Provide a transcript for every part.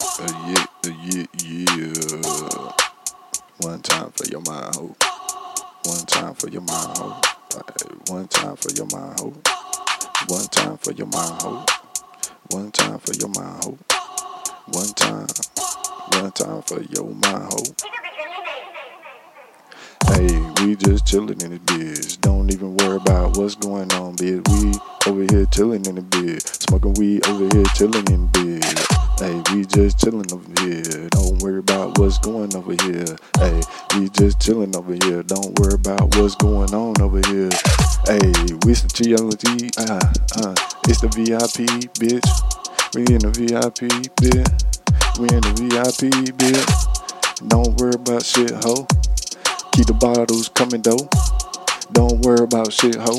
Uh, yeah, uh, yeah, yeah. One time for your mind, ho. One time for your mind, ho. One time for your mind, ho. One time for your mind, ho. One time for your mind, ho. One time. One time for your mind, ho. Hey, we just chillin' in the biz. Don't even worry about what's going on, bitch. We over here chillin' in the biz. Smoking weed over here chillin' in biz. Hey, we just chillin' over here. Don't worry about what's going over here. Hey, we just chillin' over here. Don't worry about what's going on over here. Hey, we some TLG. Ah, uh, it's the VIP, bitch. We in the VIP, bitch. We in the VIP, bitch. Don't worry about shit, ho. Keep the bottles coming though. Don't worry about shit, ho.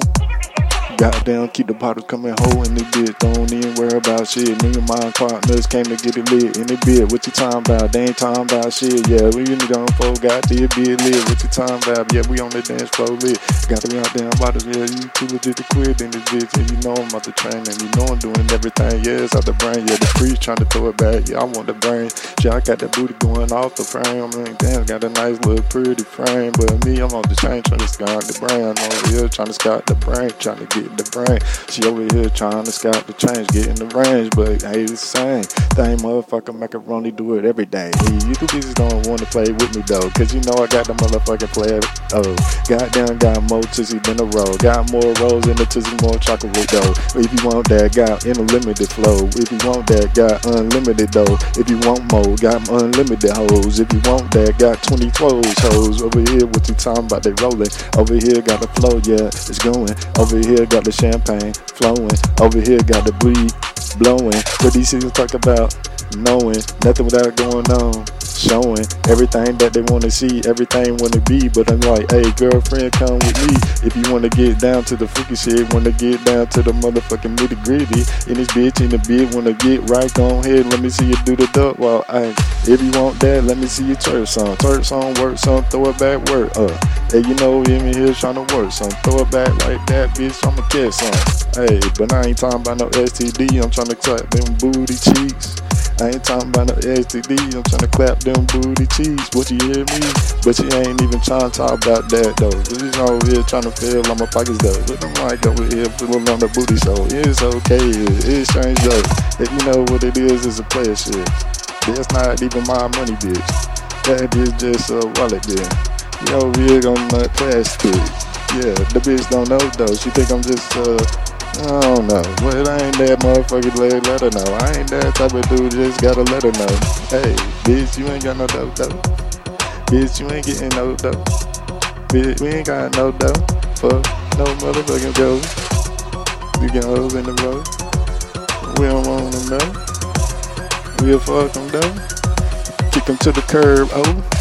Goddamn, keep the bottles coming, ho. In the bitch, don't even worry about shit. Me and my partners came to get it lit. In the bit, what you talking about? They ain't talking about shit. Yeah, we in the gun for got the bit lit. What you talking about? Yeah, we on the dance floor lit. Got the goddamn bottles, yeah, you too legit to quit in this bitch. And you know I'm about to train, and you know I'm doing everything. Yeah, it's out the brain. Yeah, the freeze trying to throw it back. Yeah, I want the brain. Yeah, I got that booty going off the frame. I'm damn, got a nice little pretty frame. But me, I'm on the chain trying to scout the brain. I'm over here trying to scout the brain, trying to get the brain. She over here trying to scout the change, get in the range. But it's the same thing, motherfucker. Macaroni do it every day. You two bitches don't want to play with me though. Cause you know I got the motherfucking player. Oh, goddamn, got more tussie than a roll. Got more rolls in the tussie, more chocolate though. If you want that, got unlimited flow. If you want that, got unlimited though. If you want more, got unlimited hoes. If you want that, got 20 clothes hoes. Over here, what you talking about? They rolling. Over here, got the flow, yeah, it's going. Over here, got the champagne flowing. Over here, got the breed blowing. What these niggas talk about? Knowing nothing without going on. Showing everything that they want to see, everything want to be. But I'm like, hey, girlfriend, come with me. If you want to get down to the freaky shit, want to get down to the motherfucking nitty gritty. In this bitch, in the bit, want to get right, go ahead. Let me see you do the duck. Well, I, if you want that, let me see you church some. Church some, work some, throw it back, work. Uh, hey, you know, him here trying to work some. Throw it back like that, bitch, I'ma catch some. Hey, but I ain't talking about no STD, I'm trying to clap them booty cheeks. I ain't talking about no STD, I'm trying to clap them booty cheeks. What you hear me? But you ain't even trying to talk about that though. You over here trying to fill on my pockets though. But I'm over here filling on the booty so it's okay. It's strange though. If you know what it is, it's a player shit. That's not even my money, bitch. That is just a wallet, bitch. Here on that plastic. Yeah, the bitch don't know though. She think I'm just uh I don't know. But I ain't that motherfucker let, let her know. I ain't that type of dude, just gotta let her know. Hey, bitch, you ain't got no dope though. Bitch, you ain't getting no dope. Bitch, we ain't got no dope Fuck, no motherfucking dope. You get hoes in the road. We don't want them though. We'll fuck them though. Kick them to the curb, oh.